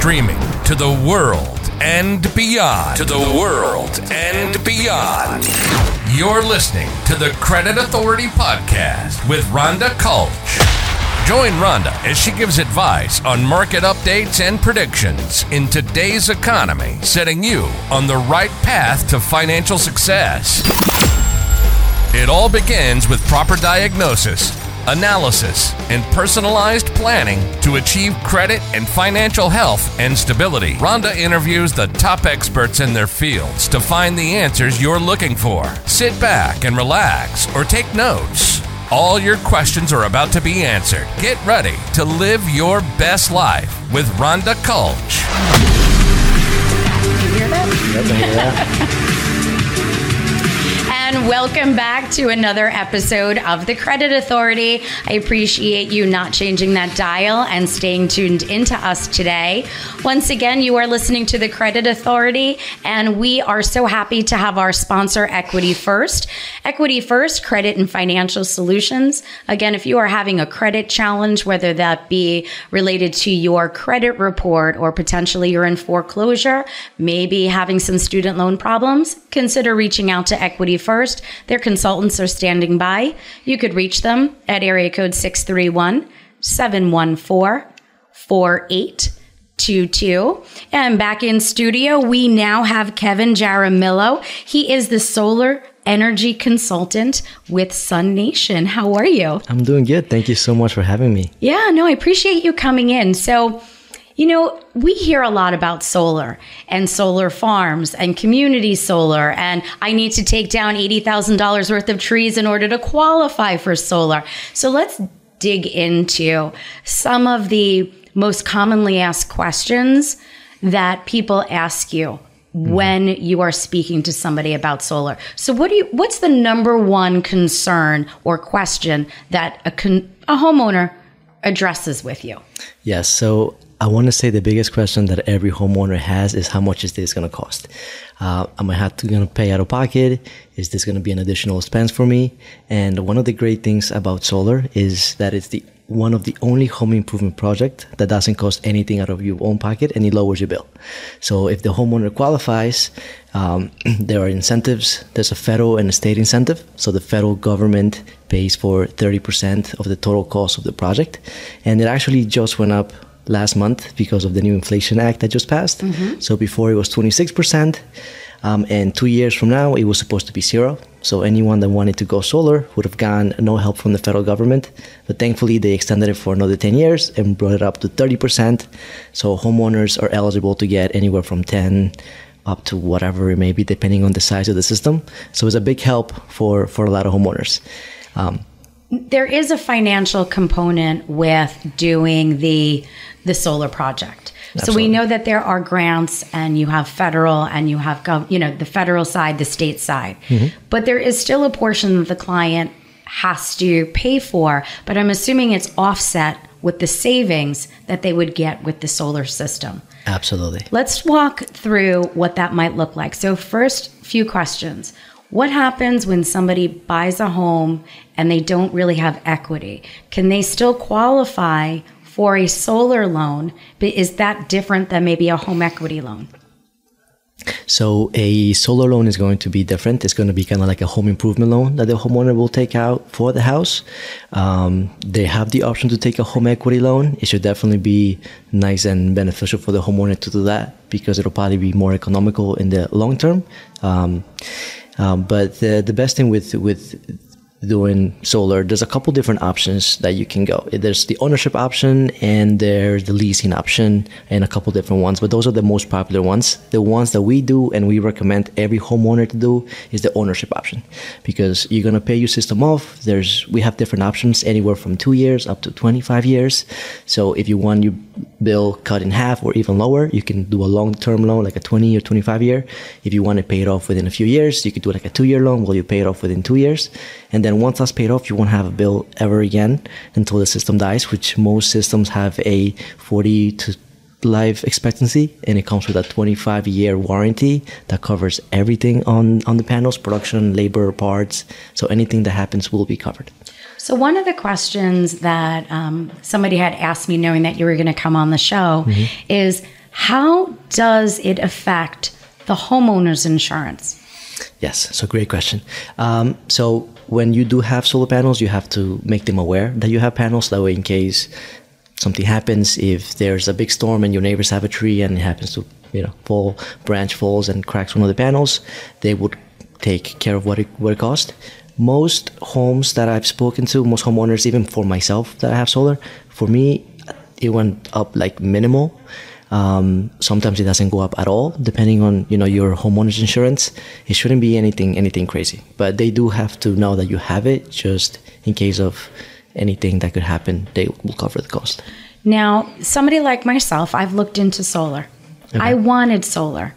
Streaming to the world and beyond. To the world and beyond. You're listening to the Credit Authority Podcast with Rhonda Kulch. Join Rhonda as she gives advice on market updates and predictions in today's economy, setting you on the right path to financial success. It all begins with proper diagnosis, analysis, and personalized planning to achieve credit and financial health and stability. Rhonda interviews the top experts in their fields to find the answers you're looking for. Sit back and relax or take notes. All your questions are about to be answered. Get ready to live your best life with Rhonda Kulch. You hear that? and welcome back to another episode of the Credit Authority. I appreciate you not changing that dial and staying tuned into us today. Once again, you are listening to the Credit Authority, and we are so happy to have our sponsor, Equity First. Equity First Credit and Financial Solutions. Again, if you are having a credit challenge, whether that be related to your credit report or potentially you're in foreclosure, maybe having some student loan problems, consider reaching out to Equity First. Their consultants are standing by. You could reach them at area code 631 714 4822. And back in studio, we now have Kevin Jaramillo. He is the solar energy consultant with SUNation. How are you? I'm doing good. Thank you so much for having me. Yeah, no, I appreciate you coming in. So, you know, we hear a lot about solar and solar farms and community solar, and I need to take down $80,000 worth of trees in order to qualify for solar. So let's dig into some of the most commonly asked questions that people ask you mm-hmm. when you are speaking to somebody about solar. So what do you what's the number one concern or question that a con, a homeowner addresses with you? Yes, so I want to say the biggest question that every homeowner has is how much is this going to cost? Uh, am I have to going to pay out of pocket? Is this going to be an additional expense for me? And one of the great things about solar is that it's the one of the only home improvement project that doesn't cost anything out of your own pocket and it lowers your bill. So if the homeowner qualifies, um, there are incentives. There's a federal and a state incentive. So the federal government pays for 30% of the total cost of the project. And it actually just went up last month because of the new Inflation Act that just passed. Mm-hmm. So before it was 26%. Um, and two years from now, it was supposed to be zero. So anyone that wanted to go solar would have gotten no help from the federal government. But thankfully, they extended it for another 10 years and brought it up to 30%. So homeowners are eligible to get anywhere from 10 up to whatever it may be, depending on the size of the system. So it's a big help for, for a lot of homeowners. Um, there is a financial component with doing the the solar project. Absolutely. So we know that there are grants and you have federal and you have gov- you know the federal side, the state side. Mm-hmm. But there is still a portion that the client has to pay for, but I'm assuming it's offset with the savings that they would get with the solar system. Absolutely. Let's walk through what that might look like. So first few questions. What happens when somebody buys a home and they don't really have equity? Can they still qualify for a solar loan? But is that different than maybe a home equity loan? So a solar loan is going to be different. It's going to be kind of like a home improvement loan that the homeowner will take out for the house. Um, they have the option to take a home equity loan. It should definitely be nice and beneficial for the homeowner to do that because it'll probably be more economical in the long term. Um, um, but the, the best thing with with doing solar, there's a couple different options that you can go. There's the ownership option and there's the leasing option and a couple different ones, but those are the most popular ones. The ones that we do and we recommend every homeowner to do is the ownership option because you're going to pay your system off. There's, we have different options anywhere from two years up to 25 years. So if you want your bill cut in half or even lower, you can do a long-term loan, like a 20 or 25 year. If you want to pay it off within a few years, you could do like a two year loan while you pay it off within two years. And then then once that's paid off, you won't have a bill ever again until the system dies, which most systems have a 40 to life expectancy and it comes with a 25 year warranty that covers everything on, on the panels production labor parts so anything that happens will be covered so one of the questions that um, somebody had asked me knowing that you were going to come on the show mm-hmm. is How does it affect the homeowner's insurance? Yes, so great question. Um, so when you do have solar panels, you have to make them aware that you have panels. That way, in case something happens, if there's a big storm and your neighbors have a tree and it happens to you know fall, branch falls and cracks one of the panels, they would take care of what it what it cost. Most homes that I've spoken to, most homeowners, even for myself that I have solar, for me, it went up like minimal. Um, sometimes it doesn't go up at all, depending on you know your homeowner's insurance. It shouldn't be anything anything crazy, but they do have to know that you have it, just in case of anything that could happen. They will cover the cost. Now, somebody like myself, I've looked into solar. I wanted solar.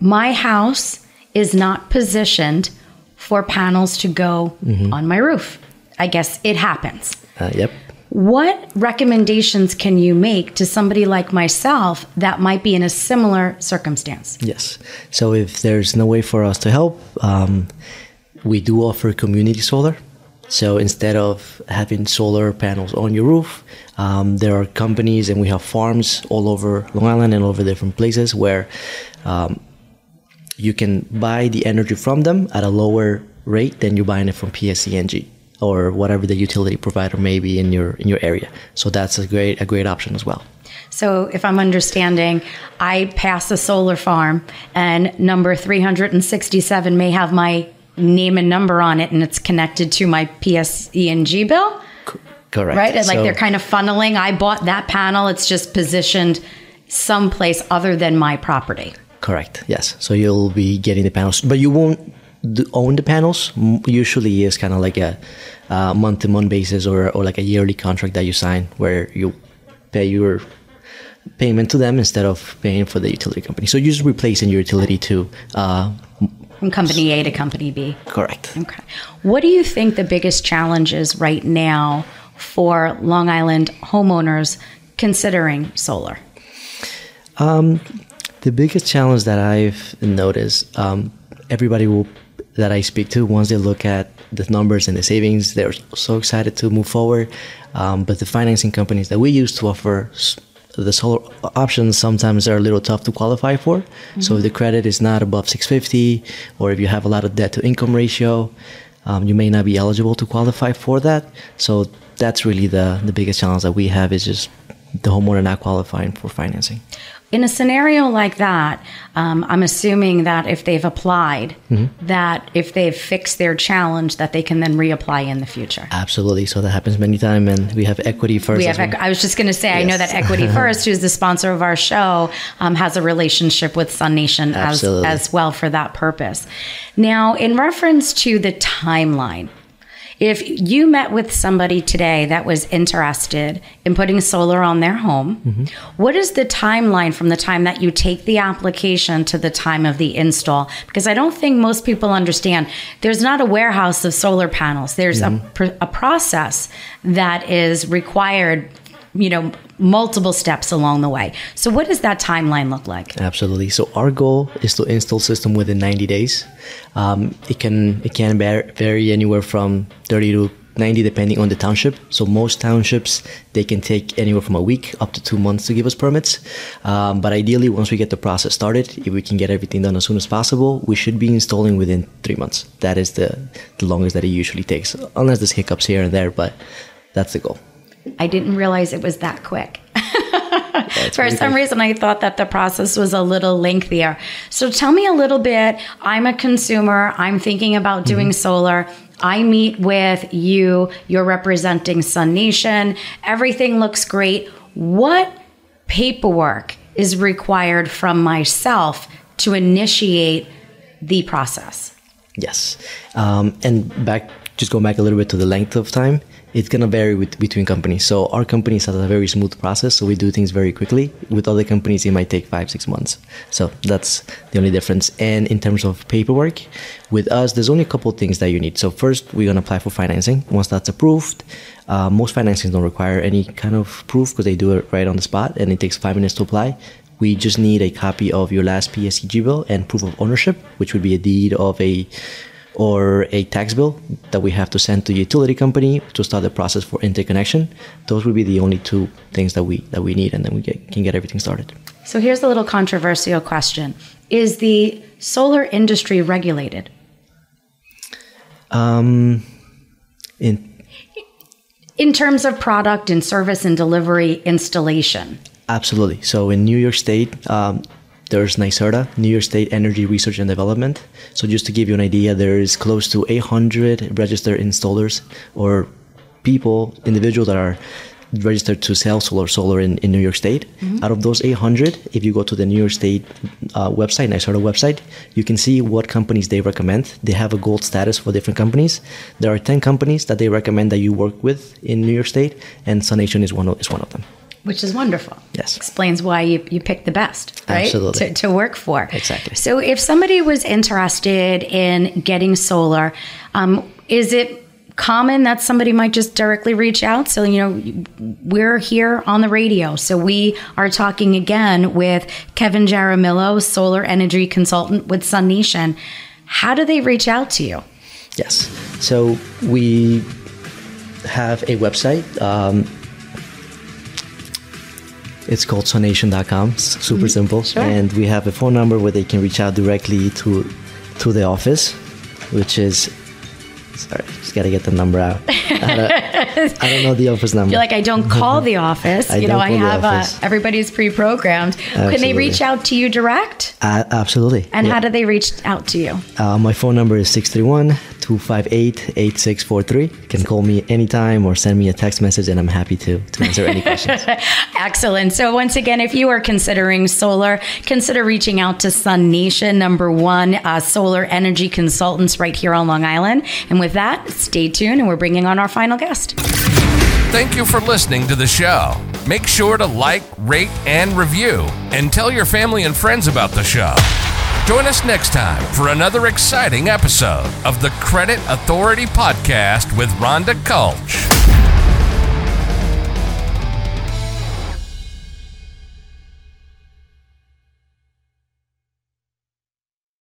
My house is not positioned for panels to go on my roof. I guess it happens. Uh, yep. What recommendations can you make to somebody like myself that might be in a similar circumstance? Yes. So if there's no way for us to help, um, we do offer community solar. So instead of having solar panels on your roof, um, there are companies and we have farms all over Long Island and over different places where um, you can buy the energy from them at a lower rate than you're buying it from PSE&G or whatever the utility provider may be in your in your area. So that's a great a great option as well. So, if I'm understanding, I pass a solar farm and number 367 may have my name and number on it and it's connected to my PSE&G bill, Correct. right? And like So- they're kind of funneling. I bought that panel, it's just positioned someplace other than my property. Correct. Yes. So you'll be getting the panels, but you won't own the panels. Usually, is kind of like a uh, month-to-month basis or or like a yearly contract that you sign, where you pay your payment to them instead of paying for the utility company. So you're just replacing your utility to. Uh, From company A to company B. correct. Okay. What do you think the biggest challenge is right now for Long Island homeowners considering solar? The biggest challenge that I've noticed, um, everybody will that I speak to, once they look at the numbers and the savings, they're so excited to move forward. Um, but the financing companies that we use to offer the solar options sometimes are a little tough to qualify for. So if the credit is not above 650, or if you have a lot of debt to income ratio, um, you may not be eligible to qualify for that. So that's really the the biggest challenge that we have is just the homeowner not qualifying for financing. In a scenario like that, um, I'm assuming that if they've applied, that if they've fixed their challenge, that they can then reapply in the future. Absolutely. So that happens many times, and we have equity first. We have. well. I was just going to say. I know that Equity First, who's the sponsor of our show, um, has a relationship with SUNation as as well for that purpose. Now, in reference to the timeline, if you met with somebody today that was interested in putting solar on their home, Mm-hmm. what is the timeline from the time that you take the application to the time of the install? Because I don't think most people understand there's not a warehouse of solar panels. There's a, pr- a process that is required, you know, multiple steps along the way. So, what does that timeline look like? Absolutely. So our goal is to install system within 90 days. Um, it can it can vary anywhere from 30 to 90 depending on the township. So most townships they can take anywhere from a week up to two months to give us permits. Um, but ideally, once we get the process started, if we can get everything done as soon as possible, we should be installing within three months. That is the the longest that it usually takes, unless there's hiccups here and there. But that's the goal. I didn't realize it was that quick. For pretty some reason, I thought that the process was a little lengthier. So tell me a little bit. I'm a consumer, I'm thinking about Mm-hmm. doing solar. I meet with you, you're representing SUNation. Everything looks great. What paperwork is required from myself to initiate the process? Yes. Um, and back, just going back a little bit to the length of time, it's to vary with, between companies. So our company has a very smooth process, so we do things very quickly. With other companies, it might take five, six months. So that's the only difference. And in terms of paperwork, with us, there's only a couple things that you need. So first, we're to apply for financing. Once that's approved, uh, most financings don't require any kind of proof because they do it right on the spot, and it takes five minutes to apply. We just need a copy of your last PSEG bill and proof of ownership, which would be a deed of a or a tax bill that we have to send to the utility company to start the process for interconnection. Those would be the only two things that we that we need, and then we get, can get everything started. So here's a little controversial question Is the solar industry regulated? Um, in In terms of product and service and delivery installation? Absolutely. So in New York State, um, there's NYSERDA, New York State Energy Research and Development. So just to give you an idea, there is close to 800 registered installers or people, individuals that are registered to sell solar solar in, in New York State. Out of those 800, if you go to the New York State uh, website, NYSERDA website, you can see what companies they recommend. They have a gold status for different companies. There are 10 companies that they recommend that you work with in New York State, and SUNation is one of, is one of them. Which is wonderful. Yes. Explains why you, you picked the best, right? Absolutely. To, to work for. Exactly. So if somebody was interested in getting solar, um, is it common that somebody might just directly reach out? So, you know, we're here on the radio. So we are talking again with Kevin Jaramillo, solar energy consultant with SUNation. How do they reach out to you? Yes. So we have a website. Um, it's called sunnation.com. It's super simple. Sure. And we have a phone number where they can reach out directly to to the office, which is sorry, just gotta get the number out. I don't, I don't know the office number. You're like, I don't call the office. I you know, don't I have uh, everybody's pre-programmed. Can they reach out to you direct? uh, absolutely. And Yeah. how do they reach out to you? Uh, my phone number is 631 258 8643. You can call me anytime or send me a text message, and I'm happy to, to answer any questions. Excellent. So once again, if you are considering solar, consider reaching out to SUNation, number one uh, solar energy consultants right here on Long Island. And with that, stay tuned, and we're bringing on our final guest. Thank you for listening to the show. Make sure to like, rate, and review, and tell your family and friends about the show. Join us next time for another exciting episode of the Credit Authority Podcast with Rhonda Kulch.